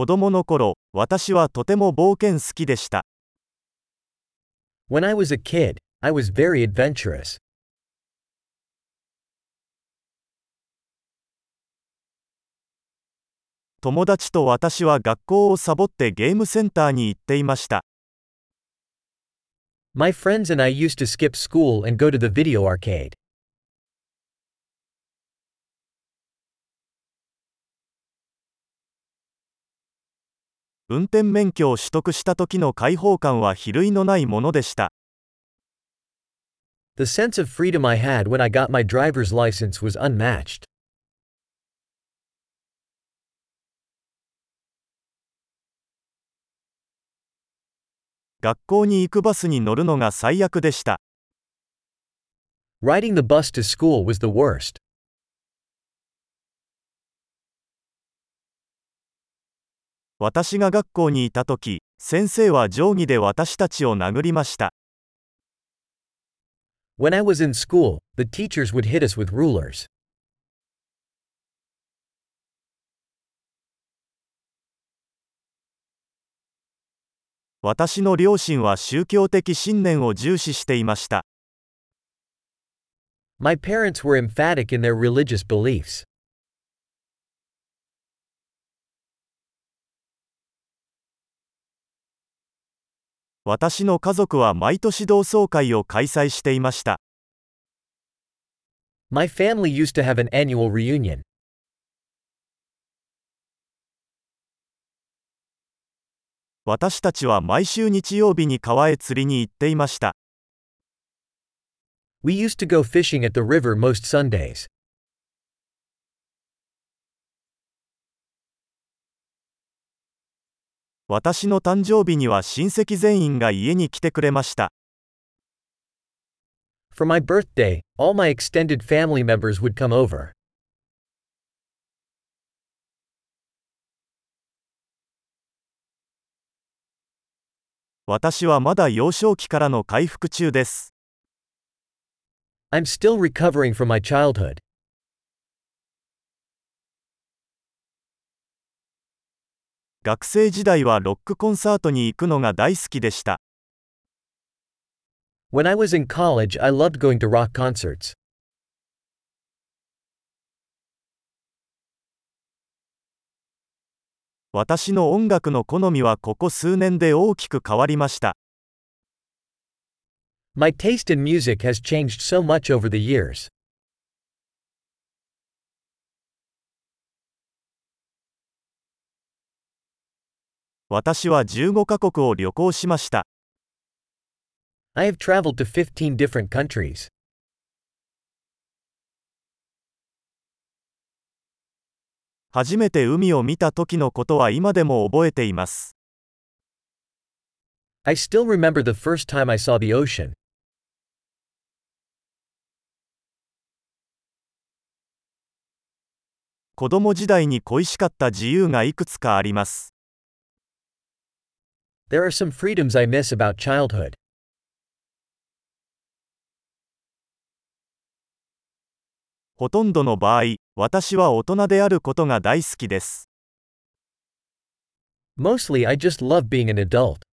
子供の頃、私はとても冒険好きでした。When I was a kid, I was very adventurous. 友達と私は学校をサボってゲームセンターに行っていました。My friends and I used to skip school and go to the video arcade. 運転免許を取得した時の解放感は比類のないものでした。The sense of freedom I had when I got my driver's license was unmatched. 学校に行くバスに乗るのが最悪でした。Riding the bus to school was the worst. 私が学校にいた時、先生は定規で私たちを殴りました。When I was in school, the teachers would hit us with rulers. 私の両親は宗教的信念を重視していました。My parents were emphatic in their religious beliefs. 私の家族は毎年同窓会を開催していました。My family used to have an annual reunion. 私たちは毎週日曜日に川へ釣りに行っていました。We used to go fishing at the river most Sundays. 私の誕生日には親戚全員が家に来てくれました。For my birthday, all my extended family members would come over. 私はまだ幼少期からの回復中です。I'm still recovering from my childhood. 学生時代はロックコンサートに行くのが大好きでした。When I was in college, I loved going to rock concerts. 私の音楽の好みはここ数年で大きく変わりました。My taste in music has changed so much over the years. 私は15カ国を旅行しました。I have traveled to 15 different countries. 初めて海を見た時のことは今でも覚えています。I still remember the first time I saw the ocean. 子供時代に恋しかった自由がいくつかあります。There are some freedoms I miss about childhood. ほとんどの場合、私は大人であることが大好きです。Mostly, I just love being an adult.